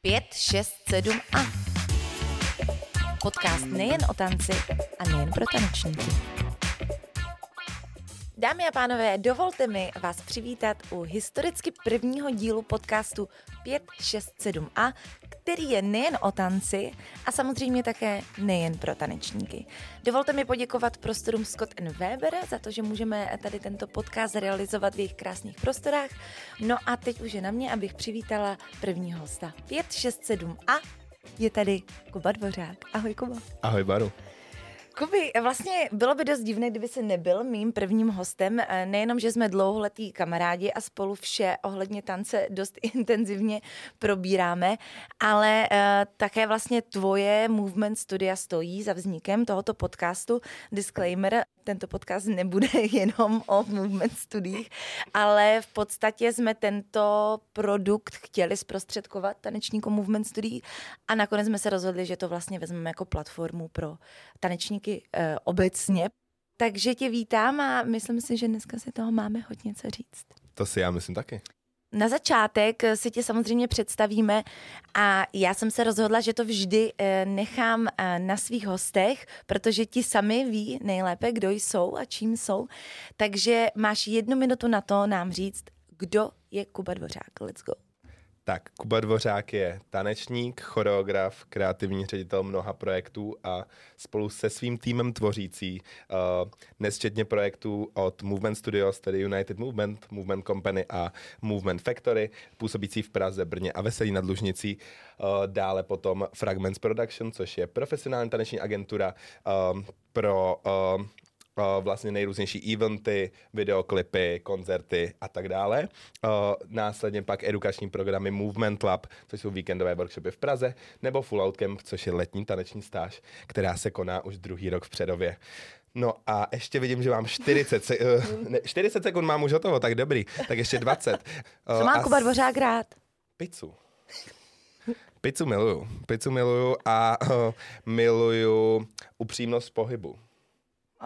Pět, šest, sedm a. Podcast nejen o tanci a nejen pro tanečníky. Dámy a pánové, dovolte mi vás přivítat u historicky prvního dílu podcastu 567a, který je nejen o tanci a samozřejmě také nejen pro tanečníky. Dovolte mi poděkovat prostorům Scott Weber za to, že můžeme tady tento podcast realizovat v jejich krásných prostorách. No a teď už je na mě, abych přivítala prvního hosta. 567a je tady Kuba Dvořák. Ahoj Kuba. Ahoj Baru. Kuby, vlastně bylo by dost divné, kdyby se nebyl mým prvním hostem. Eh, nejenom, že jsme dlouholetí kamarádi a spolu vše ohledně tance dost intenzivně probíráme, ale uh, také vlastně tvoje Movement Studia stojí za vznikem tohoto podcastu. Disclaimer, tento podcast nebude jenom o movement studiích, ale v podstatě jsme tento produkt chtěli zprostředkovat tanečníkům movement studií a nakonec jsme se rozhodli, že to vlastně vezmeme jako platformu pro tanečníky e, obecně. Takže tě vítám a myslím si, že dneska si toho máme hodně co říct. To si já myslím taky. Na začátek si tě samozřejmě představíme a já jsem se rozhodla, že to vždy eh, nechám eh, na svých hostech, protože ti sami ví nejlépe, kdo jsou a čím jsou. Takže máš jednu minutu na to nám říct, kdo je Kuba Dvořák. Let's go. Tak, Kuba Dvořák je tanečník, choreograf, kreativní ředitel mnoha projektů a spolu se svým týmem tvořící uh, nesčetně projektů od Movement Studios, tedy United Movement, Movement Company a Movement Factory, působící v Praze, Brně a Veselí nad Lužnicí. Uh, dále potom Fragments Production, což je profesionální taneční agentura uh, pro uh, vlastně nejrůznější eventy, videoklipy, koncerty a tak dále. Následně pak edukační programy Movement Lab, což jsou víkendové workshopy v Praze, nebo Full Out Camp, což je letní taneční stáž, která se koná už druhý rok v Předově. No a ještě vidím, že mám 40, se, uh, ne, 40 sekund mám už hotovo, tak dobrý, tak ještě 20. Uh, Co má Kuba Dvořák rád? Pizzu. Pizzu miluju. Pizzu miluju a uh, miluju upřímnost pohybu.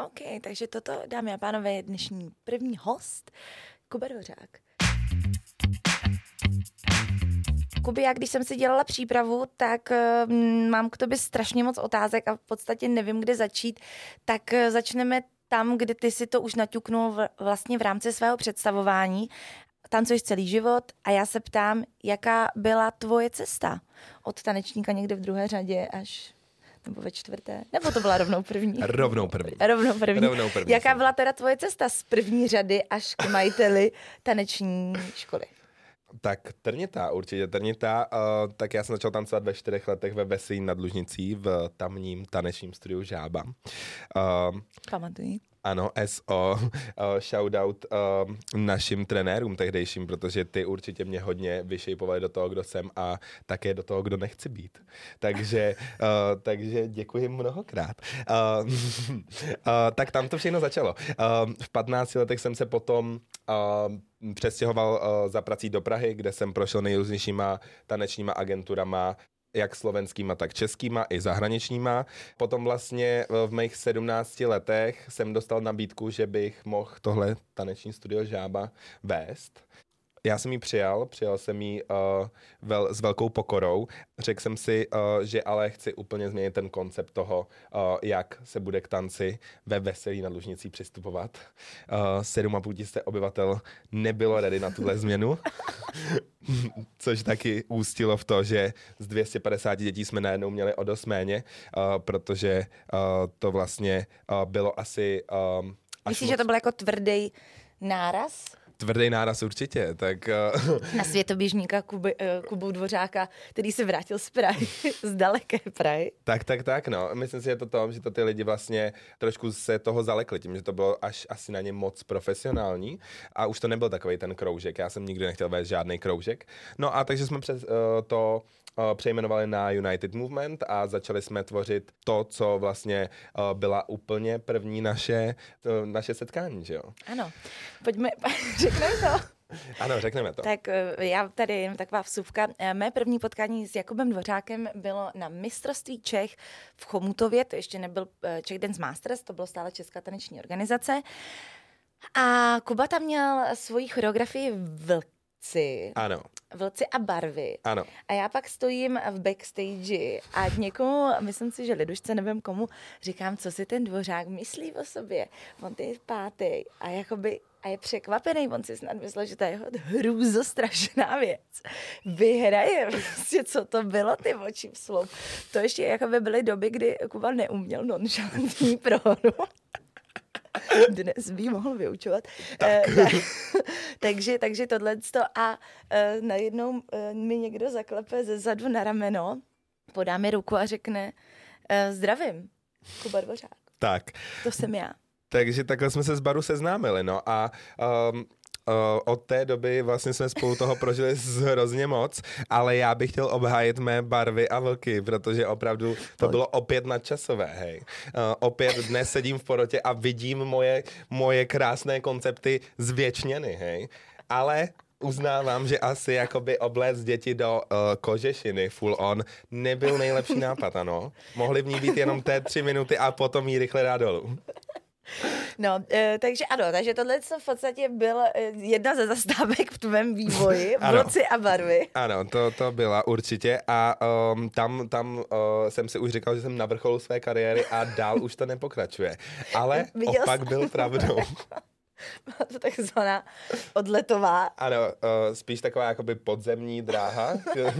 OK, takže toto, dámy a pánové, je dnešní první host, Kuba Dvořák. Kuby, já když jsem si dělala přípravu, tak uh, mám k tobě strašně moc otázek a v podstatě nevím, kde začít, tak uh, začneme tam, kde ty si to už naťuknul v, vlastně v rámci svého představování. Tancuješ celý život a já se ptám, jaká byla tvoje cesta od tanečníka někde v druhé řadě až nebo ve čtvrté? Nebo to byla rovnou první? Rovnou první. Rovnou první. Rovnou první Jaká byla teda tvoje cesta z první řady až k majiteli taneční školy? Tak trnitá, určitě trnitá. Uh, tak já jsem začal tancovat ve čtyřech letech ve Veselí nad Lužnicí v tamním tanečním studiu Žába. Uh, Pamatuji. Ano, SO, uh, shoutout uh, našim trenérům tehdejším, protože ty určitě mě hodně vyšejpovali do toho, kdo jsem a také do toho, kdo nechci být. Takže, uh, takže děkuji mnohokrát. Uh, uh, tak tam to všechno začalo. Uh, v 15 letech jsem se potom uh, přestěhoval uh, za prací do Prahy, kde jsem prošel nejrůznějšíma tanečníma agenturama, jak slovenskýma, tak českýma i zahraničníma. Potom vlastně v mých 17 letech jsem dostal nabídku, že bych mohl tohle taneční studio Žába vést já jsem ji přijal, přijal jsem ji uh, vel, s velkou pokorou. Řekl jsem si, uh, že ale chci úplně změnit ten koncept toho, uh, jak se bude k tanci ve veselí nad Lužnicí přistupovat. Uh, 7,5 tisíce obyvatel nebylo ready na tuhle změnu, což taky ústilo v to, že z 250 dětí jsme najednou měli o dost méně, uh, protože uh, to vlastně uh, bylo asi... Uh, Myslíš, moc... že to byl jako tvrdý náraz? Tvrdý náraz určitě, tak... Uh... Na světoběžníka Kuby, uh, Kubu Dvořáka, který se vrátil z Prahy, z daleké Prahy. Tak, tak, tak, no. Myslím si, že to to, že to ty lidi vlastně trošku se toho zalekli tím, že to bylo až asi na ně moc profesionální a už to nebyl takový ten kroužek. Já jsem nikdy nechtěl vést žádný kroužek. No a takže jsme přes uh, to přejmenovali na United Movement a začali jsme tvořit to, co vlastně byla úplně první naše, naše setkání, že jo? Ano. Pojďme, řekneme to. Ano, řekneme to. Tak já tady jen taková vsuvka. Mé první potkání s Jakubem Dvořákem bylo na mistrovství Čech v Chomutově, to ještě nebyl Czech Dance Masters, to bylo stále Česká taneční organizace. A Kuba tam měl svoji choreografii Vlci. Ano, Vlci a barvy. ano. A já pak stojím v backstage a někomu, myslím si, že Lidušce, nevím komu, říkám, co si ten dvořák myslí o sobě. On ty je pátý a jakoby a je překvapený, on si snad myslel, že to je jeho hrůzostrašná věc. Vyhraje prostě, co to bylo, ty oči v sloup. To ještě jakoby byly doby, kdy Kuba neuměl nonšalantní prohru. Dnes by mohl vyučovat. Tak. takže, takže tohle a uh, najednou uh, mi někdo zaklepe ze zadu na rameno, podá mi ruku a řekne uh, zdravím, Kuba Dvořák. Tak, To jsem já. takže takhle jsme se s Baru seznámili, no a um, od té doby vlastně jsme spolu toho prožili hrozně moc, ale já bych chtěl obhájit mé barvy a vlky, protože opravdu to bylo opět nadčasové, hej. Uh, opět dnes sedím v porotě a vidím moje, moje krásné koncepty zvětšněny, hej. Ale uznávám, že asi jakoby obléct děti do uh, kožešiny full on nebyl nejlepší nápad, ano. Mohly v ní být jenom té tři minuty a potom jí rychle dát dolů. No, e, takže ano, takže tohle v podstatě byla e, jedna ze zastávek v tvém vývoji, vlci a barvy. Ano, to, to byla určitě a um, tam, tam uh, jsem si už říkal, že jsem na vrcholu své kariéry a dál už to nepokračuje. Ale Viděl opak jsem- byl pravdou. Byla to takzvaná odletová. Ano, uh, spíš taková jakoby podzemní dráha,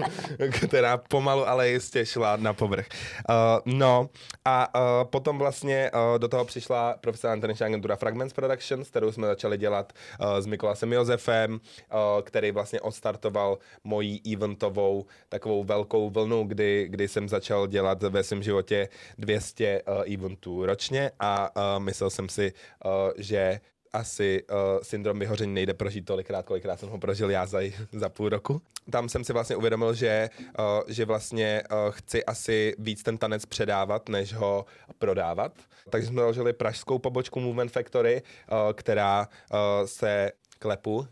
která pomalu, ale jistě šla na povrch. Uh, no a uh, potom vlastně uh, do toho přišla profesionální taneční agentura Fragments Productions, kterou jsme začali dělat uh, s Mikolasem Josefem, uh, který vlastně odstartoval mojí eventovou takovou velkou vlnu, kdy, kdy jsem začal dělat ve svém životě 200 uh, eventů ročně a uh, myslel jsem si, uh, že asi uh, syndrom vyhoření nejde prožít tolikrát, kolikrát jsem ho prožil já za, za půl roku. Tam jsem si vlastně uvědomil, že, uh, že vlastně uh, chci asi víc ten tanec předávat, než ho prodávat. Takže jsme založili pražskou pobočku Movement Factory, uh, která uh, se klepu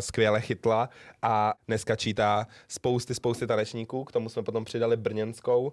skvěle chytla a dneska čítá spousty, spousty tanečníků. K tomu jsme potom přidali brněnskou uh,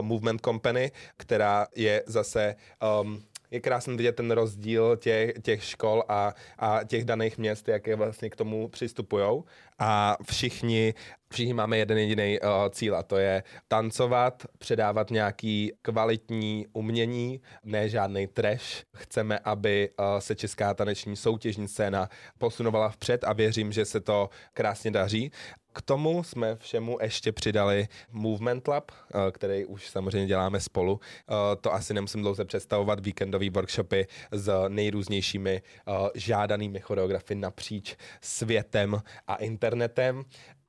Movement Company, která je zase um, je krásný vidět ten rozdíl těch, těch škol a, a těch daných měst, jak je vlastně k tomu přistupujou. A všichni, všichni máme jeden jediný uh, cíl a to je tancovat, předávat nějaký kvalitní umění, ne žádný trash. Chceme, aby uh, se česká taneční soutěžní scéna posunovala vpřed a věřím, že se to krásně daří. K tomu jsme všemu ještě přidali Movement Lab, eh, který už samozřejmě děláme spolu. To asi nemusím dlouze představovat, víkendové workshopy s nejrůznějšími žádanými choreografy napříč světem a internetem.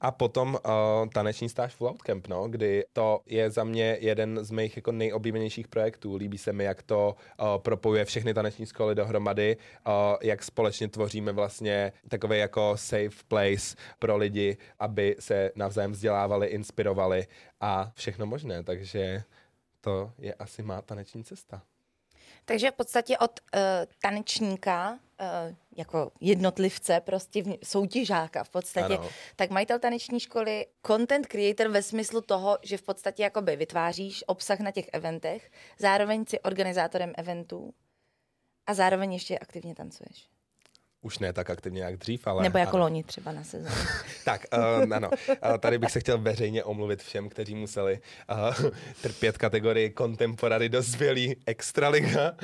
A potom uh, taneční stáž Out Camp, no, kdy to je za mě jeden z mých jako nejoblíbenějších projektů. Líbí se mi, jak to uh, propojuje všechny taneční školy dohromady, uh, jak společně tvoříme vlastně takový jako safe place pro lidi, aby se navzájem vzdělávali, inspirovali a všechno možné. Takže to je asi má taneční cesta. Takže v podstatě od uh, tanečníka, jako jednotlivce, prostě v, soutěžáka v podstatě, Ano. tak majitel taneční školy, content creator ve smyslu toho, že v podstatě jakoby vytváříš obsah na těch eventech, zároveň si organizátorem eventů a zároveň ještě aktivně tancuješ. Už ne tak aktivně jak dřív, ale... Nebo jako ano. loni třeba na sezónu. Tak, uh, ano, uh, tady bych se chtěl veřejně omluvit všem, kteří museli uh, trpět kategorii contemporary dospělý extraliga. Uh,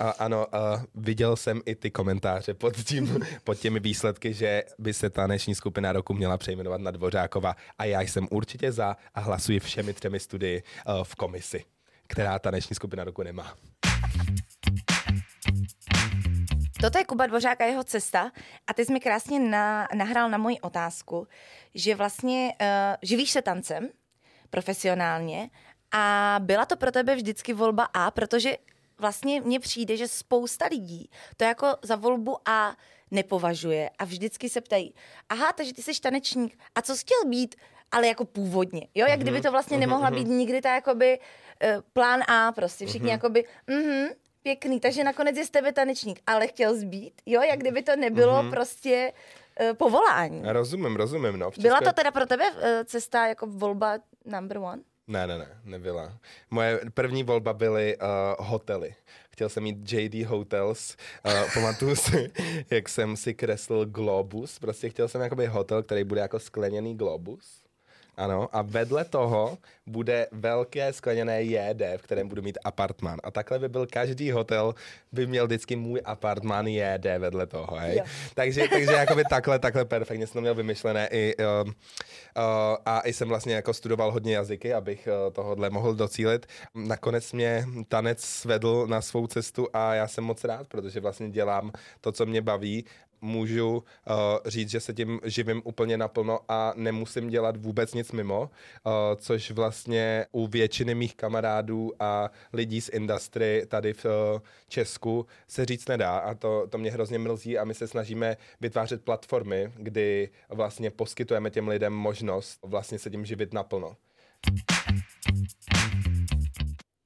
uh, ano, uh, viděl jsem i ty komentáře pod, tím, pod těmi výsledky, že by se taneční skupina roku měla přejmenovat na Dvořákova a já jsem určitě za a hlasuji všemi třemi studii uh, v komisi, která taneční skupina roku nemá. Toto je Kuba Dvořák a jeho cesta. A ty jsi mi krásně na, nahrál na moji otázku, že vlastně uh, živíš se tancem profesionálně. A byla to pro tebe vždycky volba A, protože vlastně mně přijde, že spousta lidí to jako za volbu A nepovažuje a vždycky se ptají, aha, takže ty jsi tanečník. A co jsi chtěl být, ale jako původně, jo, jak kdyby to vlastně nemohla být nikdy ta jakoby uh, plán A prostě, všichni jakoby, mhm, pěkný, takže nakonec je z tebe tanečník, ale chtěl zbýt, jo, jak kdyby to nebylo mm-hmm. prostě uh, povolání. Rozumím, rozumím. No. Byla to teda pro tebe uh, cesta jako volba number one? Ne, ne, ne, nebyla. Moje první volba byly uh, hotely. Chtěl jsem mít JD Hotels. Uh, pamatuju si, jak jsem si kreslil globus. Prostě chtěl jsem jakoby hotel, který bude jako skleněný globus. Ano, a vedle toho bude velké skleněné JD, v kterém budu mít apartmán. A takhle by byl každý hotel, by měl vždycky můj apartmán JD vedle toho, hej. Jo. Takže, takže jakoby takhle, takhle perfektně jsem to měl vymyšlené i, uh, uh, a i jsem vlastně jako studoval hodně jazyky, abych uh, tohohle mohl docílit. Nakonec mě tanec svedl na svou cestu a já jsem moc rád, protože vlastně dělám to, co mě baví můžu uh, říct, že se tím živím úplně naplno a nemusím dělat vůbec nic mimo, uh, což vlastně u většiny mých kamarádů a lidí z industry tady v uh, Česku se říct nedá a to, to mě hrozně mrzí a my se snažíme vytvářet platformy, kdy vlastně poskytujeme těm lidem možnost vlastně se tím živit naplno.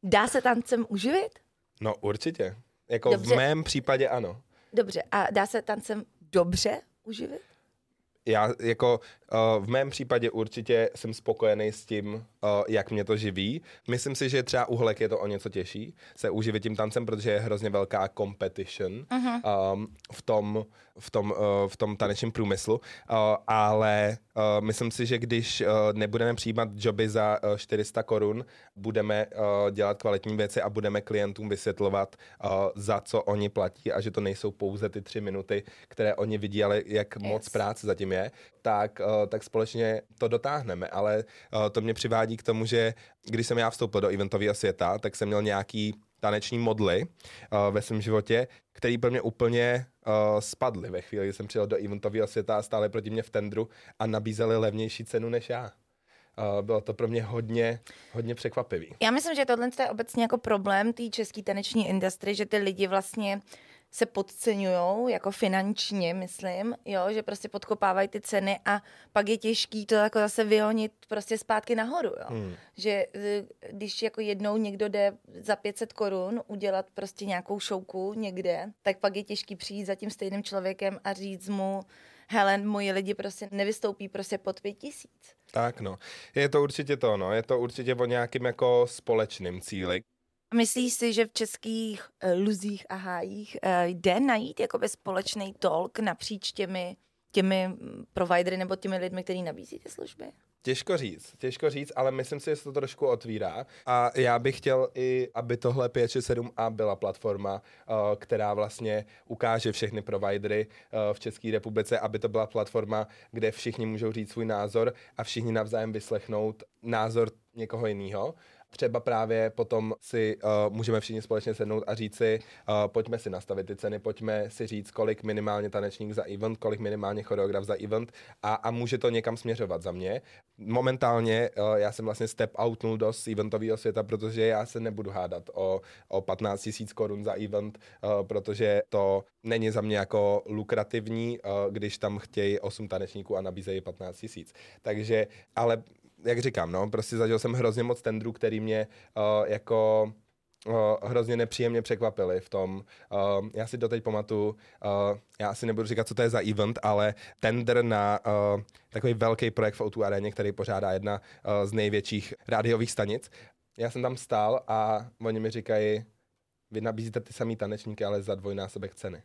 Dá se tancem uživit? No určitě. Jako Dobře. v mém případě ano. Dobře, a dá se tancem dobře uživit? Já jako uh, v mém případě určitě jsem spokojený s tím, jak mě to živí. Myslím si, že třeba u Hlek je to o něco těžší se uživit tím tancem, protože je hrozně velká competition uh-huh. um, v tom, v tom, uh, v tom tanečním průmyslu, uh, ale uh, myslím si, že když uh, nebudeme přijímat joby za uh, 400 korun, budeme uh, dělat kvalitní věci a budeme klientům vysvětlovat, uh, za co oni platí a že to nejsou pouze ty tři minuty, které oni vidí, ale jak yes. moc práce zatím je, tak, uh, tak společně to dotáhneme. Ale uh, to mě přivádí k tomu, že když jsem já vstoupil do eventového světa, tak jsem měl nějaký taneční modly uh, ve svém životě, který pro mě úplně uh, spadly ve chvíli, kdy jsem přijel do eventového světa a stále proti mě v tendru a nabízeli levnější cenu než já. Uh, bylo to pro mě hodně, hodně překvapivý. Já myslím, že tohle je obecně jako problém té české taneční industry, že ty lidi vlastně se podceňují, jako finančně, myslím, jo, že prostě podkopávají ty ceny a pak je těžký to jako zase vyhonit prostě zpátky nahoru, jo. Hmm. Že e, když jako jednou někdo jde za 500 korun udělat prostě nějakou šouku někde, tak pak je těžký přijít za tím stejným člověkem a říct mu, hele, moji lidi prostě nevystoupí prostě pod pět tisíc. Tak no, je to určitě to, no, je to určitě o nějakým jako společným cíli. Myslíš si, že v českých uh, luzích a hájích uh, jde najít jakoby společný talk napříč těmi, těmi mm, providery nebo těmi lidmi, kteří nabízí ty služby? Těžko říct, těžko říct, ale myslím si, že se to trošku otvírá. A já bych chtěl i, aby tohle 567A byla platforma, uh, která vlastně ukáže všechny providery v České republice, aby to byla platforma, kde všichni můžou říct svůj názor a všichni navzájem vyslechnout názor někoho jiného třeba právě potom si uh, můžeme všichni společně sednout a říct si, uh, pojďme si nastavit ty ceny, pojďme si říct, kolik minimálně tanečník za event, kolik minimálně choreograf za event a, a může to někam směřovat za mě. Momentálně uh, já jsem vlastně step outnul do eventového světa, protože já se nebudu hádat o, o 15 000 korun za event, uh, protože to není za mě jako lukrativní, uh, když tam chtějí 8 tanečníků a nabízejí 15 tisíc. Takže, ale jak říkám, no, prostě zažil jsem hrozně moc tendrů, který mě uh, jako uh, hrozně nepříjemně překvapili v tom. Uh, já si doteď pamatuju, já asi nebudu říkat, co to je za event, ale tender na takový velký projekt v O2 aréně, který pořádá jedna z největších rádiových stanic. Já jsem tam stál a oni mi říkají, vy nabízíte ty samý tanečníky, ale za dvojnásobek ceny.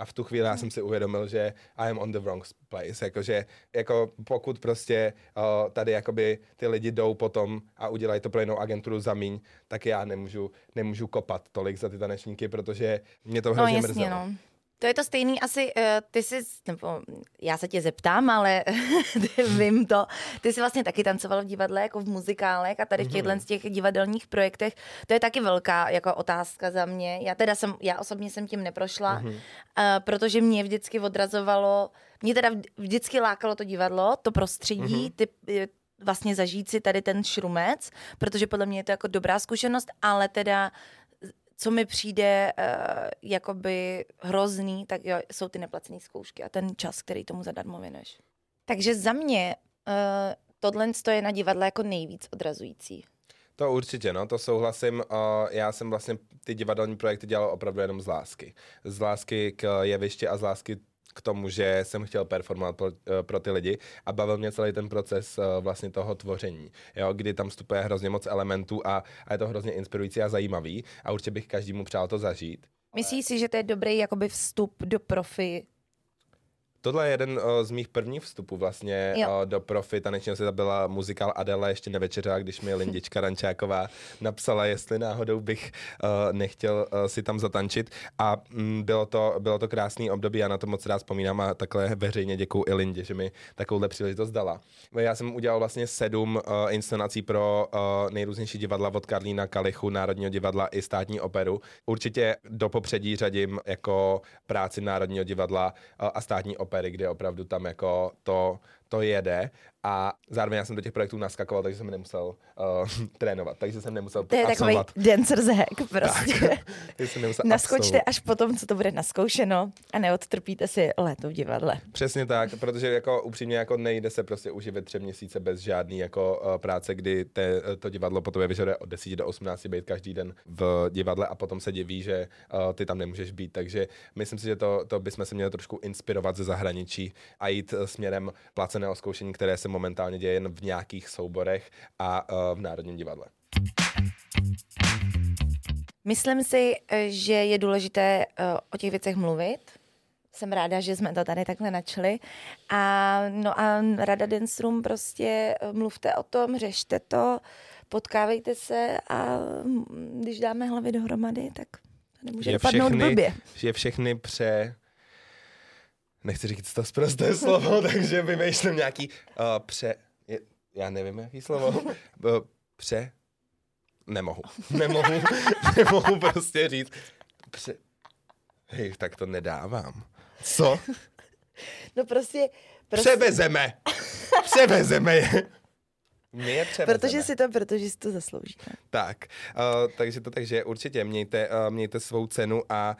A v tu chvíli já jsem si uvědomil, že I am on the wrong place. Jakože, jako pokud prostě uh, tady jakoby ty lidi jdou potom a udělají to pro jinou agenturu za míň, tak já nemůžu, nemůžu kopat tolik za ty tanečníky, protože mě to no, hrozně no, jasně, mrzelo. No. To je to stejný asi, uh, ty jsi, nebo já se tě zeptám, ale vím to, ty jsi vlastně taky tancoval v divadle, jako v muzikálech a tady v mhm. těchto z těch divadelních projektech, to je taky velká jako otázka za mě. Já teda jsem, já osobně jsem tím neprošla, mm-hmm. uh, protože mě vždycky odrazovalo, mě teda vždycky lákalo to divadlo, to prostředí, mm-hmm. ty, eh, vlastně zažít si tady ten šrumec, protože podle mě je to jako dobrá zkušenost, ale teda co mi přijde uh, jakoby hrozný, tak jo, jsou ty neplacené zkoušky a ten čas, který tomu zadarmo věneš. Takže za mě uh, tohle je na divadle jako nejvíc odrazující. To určitě, no, to souhlasím. Uh, já jsem vlastně ty divadelní projekty dělal opravdu jenom z lásky. Z lásky k jevišti a z lásky k tomu, že jsem chtěl performovat pro, eh, pro ty lidi a bavil mě celý ten proces uh, vlastně toho tvoření, jo, kdy tam vstupuje hrozně moc elementů a, a je to hrozně inspirující a zajímavý a určitě bych každému přál to zažít. Myslíš si, že to je dobrý jakoby vstup do profi Tohle je jeden uh, z mých prvních vstupů vlastně uh, do profi tanečního světa byla muzikál Adela ještě nevečeřela, když mi Lindička Rančáková napsala, jestli náhodou bych uh, nechtěl uh, si tam zatančit a mm, bylo, to, bylo to krásný období, já na to moc rád vzpomínám a takhle veřejně děkuju i Lindě, že mi takovouhle příležitost dala. Já jsem udělal vlastně sedm uh, inscenací pro uh, nejrůznější divadla od Karlína Kalichu, Národního divadla i státní operu. Určitě do popředí řadím jako práci Národního divadla uh, a státní operu opery, kde opravdu tam jako to, to jede a zároveň já jsem do těch projektů naskakoval, takže jsem nemusel uh, trénovat, takže jsem nemusel To je absolvovat. takový dancer's hack prostě. Tak, jsem nemusel Naskočte absolvovat. až potom, co to bude naskoušeno a neodtrpíte si léto v divadle. Přesně tak, protože jako upřímně jako nejde se prostě uživit tři měsíce bez žádný jako uh, práce, kdy te, to divadlo potom vyžaduje od 10 do 18 být každý den v divadle a potom se diví, že uh, ty tam nemůžeš být. Takže myslím si, že to, to bychom se měli trošku inspirovat ze zahraničí a jít uh, směrem placeného zkoušení, které se momentálně děje jen v nějakých souborech a uh, v Národním divadle. Myslím si, že je důležité uh, o těch věcech mluvit. Jsem ráda, že jsme to tady takhle načli. A, no a Rada Dance Room prostě mluvte o tom, řešte to, potkávejte se a mm, když dáme hlavy dohromady, tak to nemůže Je dopadnout všechny- blbě. Že všechny pře... Nechci říct to zprosté slovo, takže vymýšlím nějaký uh, pře... Je, já nevím, jaký slovo. Uh, pře... Nemohu. Nemohu, nemohu prostě říct. Pře... Hej, tak to nedávám. Co? No prostě, prostě Převezeme. Převezeme je. My je převezeme. protože si to, protože si to zasloužíme. Tak, uh, takže to takže určitě mějte, uh, mějte svou cenu a,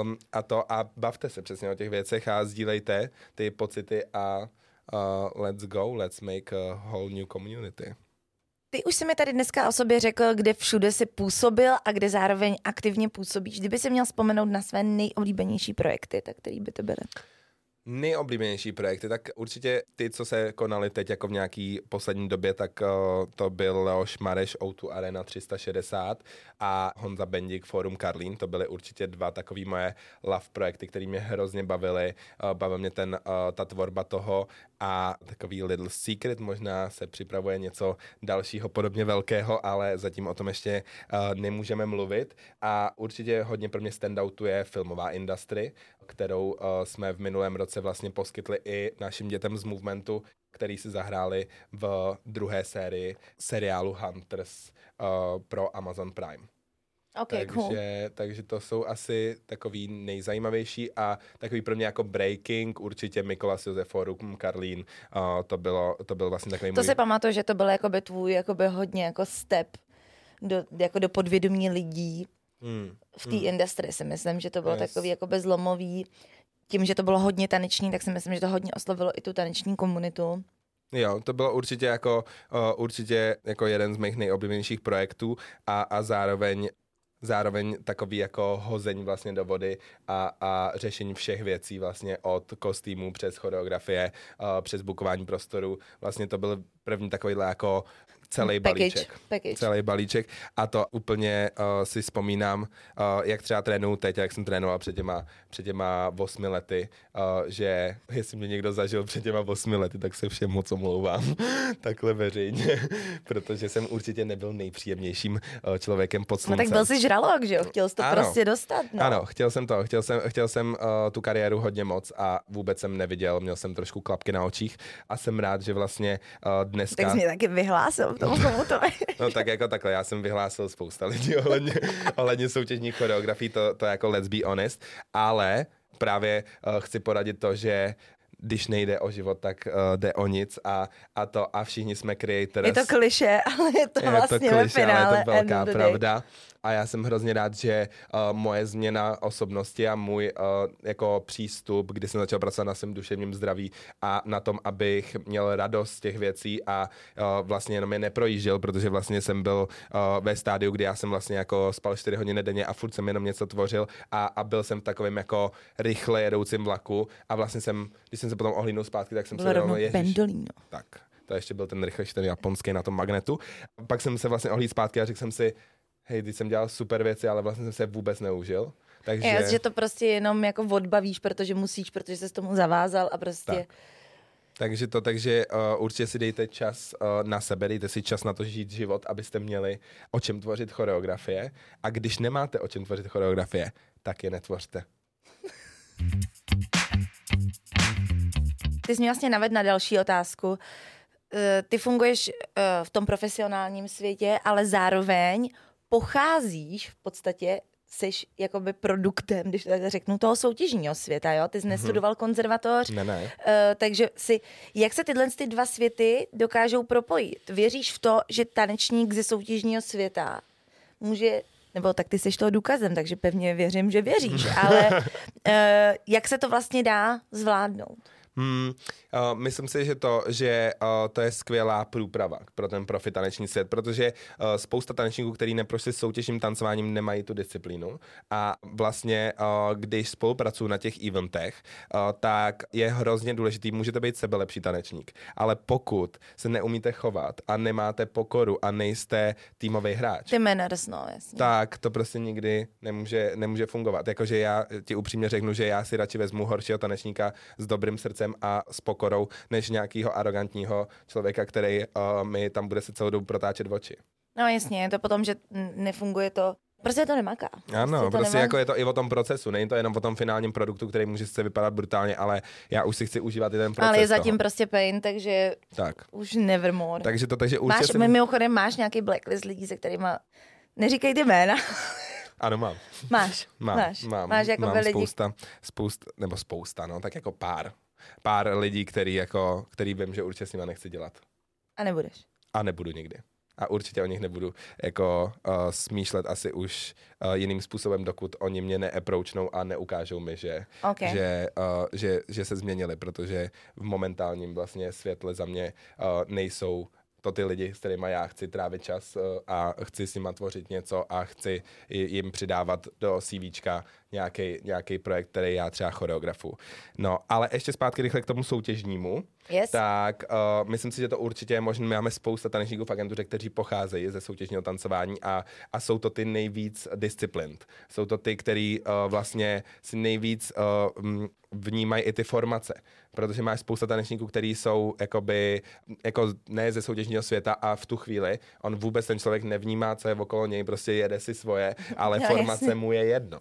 um, a to a bavte se přesně o těch věcech a sdílejte ty pocity a uh, let's go, let's make a whole new community. Ty už jsi mi tady dneska o sobě řekl, kde všude jsi působil a kde zároveň aktivně působíš. Kdyby si měl vzpomenout na své nejoblíbenější projekty, tak který by to byly? Nejoblíbenější projekty, tak určitě ty, co se konaly teď jako v nějaký poslední době, tak uh, to byl Leoš Mareš O2 Arena 360 a Honza Bendik Forum Karlín. To byly určitě dva takový moje love projekty, které mě hrozně bavily. Uh, bavil mě ten, uh, ta tvorba toho a takový little secret, možná se připravuje něco dalšího podobně velkého, ale zatím o tom ještě nemůžeme mluvit. A určitě hodně pro mě standoutuje filmová industry, kterou jsme v minulém roce vlastně poskytli i našim dětem z movementu, který si zahráli v druhé sérii seriálu Hunters uh, pro Amazon Prime. OK, takže, cool. takže to jsou asi takový nejzajímavější a takový pro mě jako breaking, určitě Mikolas Josef Forum, Karlín, uh, to, bylo, to byl vlastně takový To můj... si pamatuju, že to byl jakoby tvůj jakoby hodně jako step do, jako do podvědomí lidí Hmm. v té industrii si myslím, že to bylo Yes. takový jakoby zlomový. Tím, že to bylo hodně taneční, tak si myslím, že to hodně oslovilo i tu taneční komunitu. Jo, to bylo určitě jako, uh, určitě jako jeden z mých nejoblíbenějších projektů a, a zároveň zároveň takový jako hození vlastně do vody a, a řešení všech věcí vlastně od kostýmů přes choreografie, uh, přes bukování prostoru. Vlastně to byl první takovýhle jako celý Package, balíček. package. Celý balíček a to úplně uh, si vzpomínám, uh, jak třeba trénuju teď, jak jsem trénoval před těma, před těma osmi lety, uh, že jestli mě někdo zažil před těma osmi lety, tak se všem moc omlouvám takhle veřejně, protože jsem určitě nebyl nejpříjemnějším uh, člověkem pod No sluncem. tak byl jsi žralok, že jo? Chtěl jsi to Ano. prostě dostat, no. Ano, chtěl jsem to, chtěl jsem, chtěl jsem uh, tu kariéru hodně moc a vůbec jsem neviděl, měl jsem trošku klapky na očích a jsem rád, že vlastně uh, dneska... Tak jsi mě taky vyhlásil tomu komutovi. No tak jako takhle, já jsem vyhlásil spousta lidí ohledně, ohledně soutěžních choreografií, to, to jako let's be honest, ale právě uh, chci poradit to, že když nejde o život, tak uh, jde o nic a, a to a všichni jsme creators. Je to kliše, ale je to je vlastně to kliše, ve finále. ale je to velká pravda. A já jsem hrozně rád, že uh, moje změna osobnosti a můj uh, jako přístup, kdy jsem začal pracovat na svém duševním zdraví a na tom, abych měl radost z těch věcí a uh, vlastně jenom je neprojížděl, protože vlastně jsem byl uh, ve stádiu, kdy já jsem vlastně jako spal 4 hodiny denně a furt jsem jenom něco tvořil a, a byl jsem v takovém jako rychle jedoucím vlaku a vlastně jsem, když jsem se potom ohlídnul zpátky, tak jsem Bylo si rovnou pendolino. tak, to ještě byl ten rychlejší, ten japonský na tom magnetu. Pak jsem se vlastně ohlídl zpátky a řekl jsem si, hej, teď jsem dělal super věci, ale vlastně jsem se vůbec neužil. Takže, Je, že to prostě jenom jako odbavíš, protože musíš, protože se s tomu zavázal a prostě... Tak. takže to, takže uh, určitě si dejte čas uh, na sebe, dejte si čas na to žít život, abyste měli o čem tvořit choreografie. A když nemáte o čem tvořit choreografie, tak je netvořte. Ty jsi mě vlastně naved na další otázku. Eh, Ty funguješ eh, v tom profesionálním světě, ale zároveň pocházíš v podstatě jsi jakoby produktem, když to tak řeknu, toho soutěžního světa, jo? Ty jsi nestudoval konzervatoř, Ne, ne. Uh, takže si, jak se tyhle ty dva světy dokážou propojit? Věříš v to, že tanečník ze soutěžního světa může, nebo tak ty jsi toho důkazem, takže pevně věřím, že věříš, ale uh, jak se to vlastně dá zvládnout? Hmm, uh, myslím si, že to, že uh, to je skvělá průprava pro ten profi taneční svět, protože uh, spousta tanečníků, který neprošli soutěžním tancováním, nemají tu disciplínu a vlastně, uh, když spolupracují na těch eventech, uh, tak je hrozně důležitý, můžete být sebelepší tanečník, ale pokud se neumíte chovat a nemáte pokoru a nejste týmový hráč, Ty manners, no, jasně. tak to prostě nikdy nemůže, nemůže fungovat. Jakože já ti upřímně řeknu, že já si radši vezmu horšího tanečníka s dobrým srdcem a s pokorou, než nějakého arrogantního člověka, který uh, mi tam bude se celou dobu protáčet oči. No jasně, je to potom, že nefunguje to, prostě to nemaká. Ano, to prostě nemá- jako je to i o tom procesu, není to jenom o tom finálním produktu, který může se vypadat brutálně, ale já už si chci užívat i ten proces Ale je zatím toho. prostě pain, takže Tak, už nevermore. takže to, takže určitě máš, jsem... mimochodem, máš nějaký blacklist lidí, se kterými Neříkej ty jména. Ano, mám. máš. Mám, máš. mám, máš jako mám lidi. spousta, spousta, nebo spousta, no, tak jako pár. Pár lidí, který, jako, který vím, že určitě s nima nechci dělat. A nebudeš. A nebudu nikdy. A určitě o nich nebudu jako uh, smýšlet asi už uh, jiným způsobem, dokud oni mě neapproachnou a neukážou mi, že, OK. že, uh, že, že se změnili, protože v momentálním vlastně světle za mě uh, nejsou to ty lidi, s kterými já chci trávit čas uh, a chci s nima tvořit něco a chci jim přidávat do CVčka nějaký, nějaký projekt, který já třeba choreografu. No, ale ještě zpátky rychle k tomu soutěžnímu Yes. tak uh, myslím si, že to určitě je možné. Máme spousta tanečníků v agentuře, kteří pocházejí ze soutěžního tancování a, a jsou to ty nejvíc disciplined. Jsou to ty, který uh, vlastně si nejvíc uh, vnímají i ty formace. Protože máš spousta tanečníků, kteří jsou jakoby, jako ne ze soutěžního světa a v tu chvíli on vůbec ten člověk nevnímá, co je okolo něj, prostě jede si svoje, ale No, formace jasně. mu je jedno.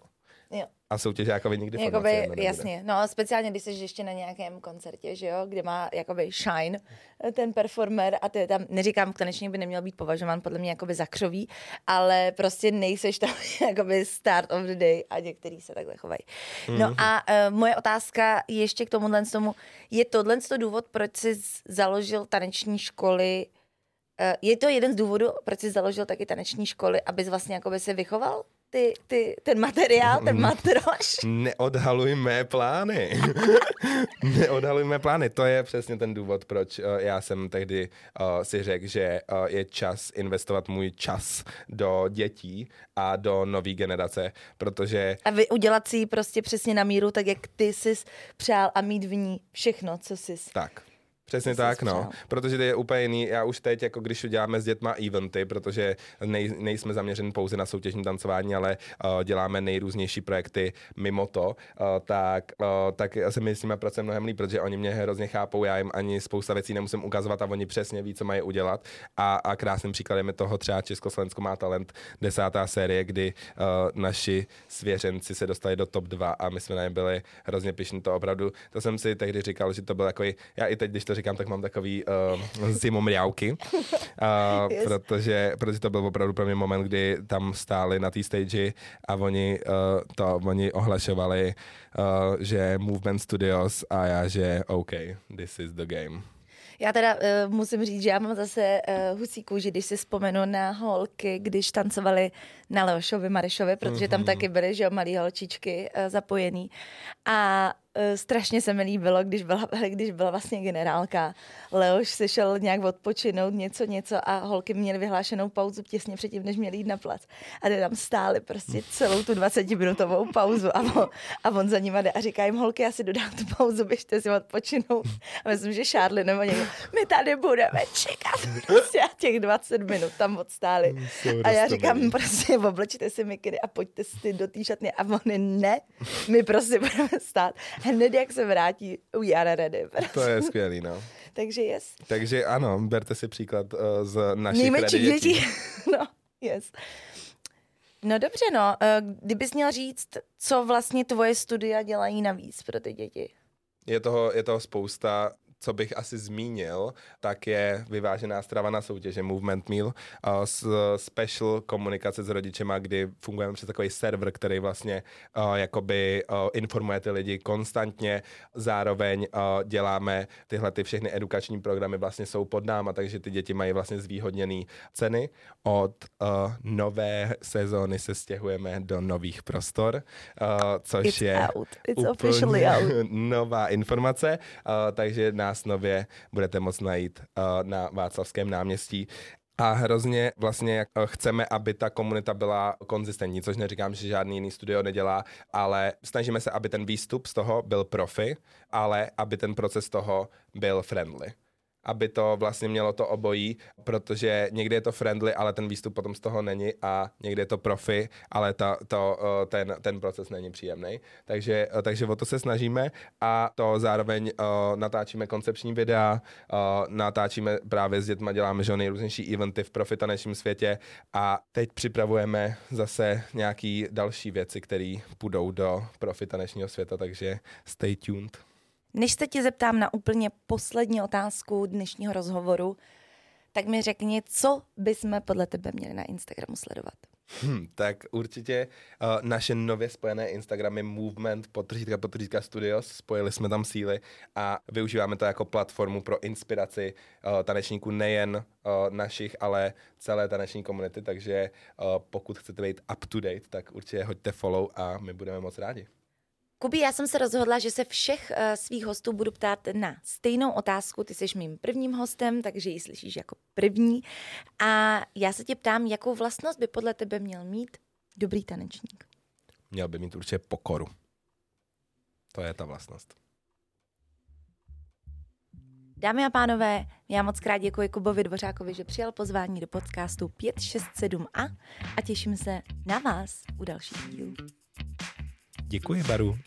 Jo. A soutěžákovi nikdy formace Jakoby, jedno nebude. jasně, no a speciálně, když jsi ještě na nějakém koncertě, že jo, kde má jakoby shine eh, ten performer a ty tam, neříkám, tanečník by neměl být považován podle mě jakoby za křový, ale prostě nejseš tam jakoby start of the day a některý se takhle chovají. No a uh, moje otázka ještě k tomuhle tomu, je tohle to důvod, proč jsi založil taneční školy Eh, Je to jeden z důvodů, proč jsi založil taky taneční školy, abys vlastně jakoby se vychoval ty, ty, ten materiál, ten matroš? Neodhaluj mé plány. Neodhaluj mé plány. To je přesně ten důvod, proč uh, já jsem tehdy uh, si řekl, že uh, je čas investovat můj čas do dětí a do nové generace, protože A vy udělat si ji prostě přesně na míru, tak jak ty jsi přál a mít v ní všechno, co jsi. tak. Přesně jsi tak, no. Protože to je úplně jiný. Já už teď, jako když děláme s dětma eventy, protože nej, nejsme zaměřeni pouze na soutěžní tancování, ale uh, děláme nejrůznější projekty mimo to, uh, tak, uh, tak já se mi s nimi pracuje mnohem líp, protože oni mě hrozně chápou, já jim ani spousta věcí nemusím ukazovat a oni přesně ví, co mají udělat. A, a krásným příkladem je toho třeba Československo má talent desátá série, kdy uh, naši svěřenci se dostali do top 2 a my jsme na ně byli hrozně pišní. To opravdu, to jsem si tehdy říkal, že to byl takový, já i teď, když to říkám, tak mám takový uh, zimomriávky, uh, yes. protože, protože to byl opravdu pro mě moment, kdy tam stáli na té stage a oni uh, to, oni ohlašovali, uh, že Movement Studios a já, že OK, this is the game. Já teda uh, musím říct, že já mám zase uh, husí kůži, když si vzpomenu na holky, když tancovali na Leošovi Marešovi, protože mm-hmm. tam mhm. taky byly, že jo, malý holčičky uh, zapojený. A Eh, strašně se mi líbilo, když byla, když byla vlastně generálka. Leoš se šel nějak odpočinout, něco, něco a holky měly vyhlášenou pauzu těsně předtím, než měli jít na plac. A ty tam stály prostě celou tu 20-minutovou pauzu a on, a on za nima jde a říká jim, holky, já si dodám tu pauzu, běžte si odpočinout. A myslím, že Charlie nebo někdo, my tady budeme čekat. Prostě a těch 20 minut tam odstáli. A já říkám, prostě oblečte si mikiny a pojďte si do té šatny. A oni ne, my prostě budeme stát hned jak se vrátí, we are ready. Prostě. To je skvělý, no. Takže yes. Takže ano, berte si příklad uh, z našich Nejmenší dětí. dětí. no, yes. No dobře, no. Uh, kdybys měl říct, co vlastně tvoje studia dělají navíc pro ty děti? Je toho, je toho spousta co bych asi zmínil, tak je vyvážená strava na soutěže Movement Meal, s special komunikace s rodičema, kdy fungujeme přes takový server, který vlastně uh, jakoby uh, informuje ty lidi konstantně, zároveň uh, děláme tyhle ty všechny edukační programy vlastně jsou pod náma, takže ty děti mají vlastně zvýhodněné ceny. Od uh, nové sezóny se stěhujeme do nových prostor, uh, což It's je out. It's úplně out. nová informace, uh, takže na nás nově budete moct najít uh, na Václavském náměstí. A hrozně vlastně eh, chceme, aby ta komunita byla konzistentní, což neříkám, že žádný jiný studio nedělá, ale snažíme se, aby ten výstup z toho byl profi, ale aby ten proces toho byl friendly aby to vlastně mělo to obojí, protože někdy je to friendly, ale ten výstup potom z toho není a někdy je to profi, ale ta, to, eh, ten, ten proces není příjemný. Takže, eh, takže o to se snažíme a to zároveň uh, natáčíme koncepční videa, natáčíme právě s dětma, děláme že nejrůznější eventy v profi tanečním světě a teď připravujeme zase nějaký další věci, které půjdou do profi tanečního světa, takže stay tuned. Než se tě zeptám na úplně poslední otázku dnešního rozhovoru, tak mi řekni, co bychom podle tebe měli na Instagramu sledovat. Hmm, tak určitě uh, naše nově spojené Instagramy Movement potržítka potržítka Studios, spojili jsme tam síly a využíváme to jako platformu pro inspiraci uh, tanečníků nejen uh, našich, ale celé taneční komunity, takže uh, pokud chcete být up to date, tak určitě hoďte follow a my budeme moc rádi. Kubi, já jsem se rozhodla, že se všech uh, svých hostů budu ptát na stejnou otázku. Ty jsi mým prvním hostem, takže ji slyšíš jako první. A já se tě ptám, jakou vlastnost by podle tebe měl mít dobrý tanečník? Měl by mít určitě pokoru. To je ta vlastnost. Dámy a pánové, já moc krát děkuji Kubovi Dvořákovi, že přijal pozvání do podcastu 567a a těším se na vás u dalších dílů. Děkuji, Baru.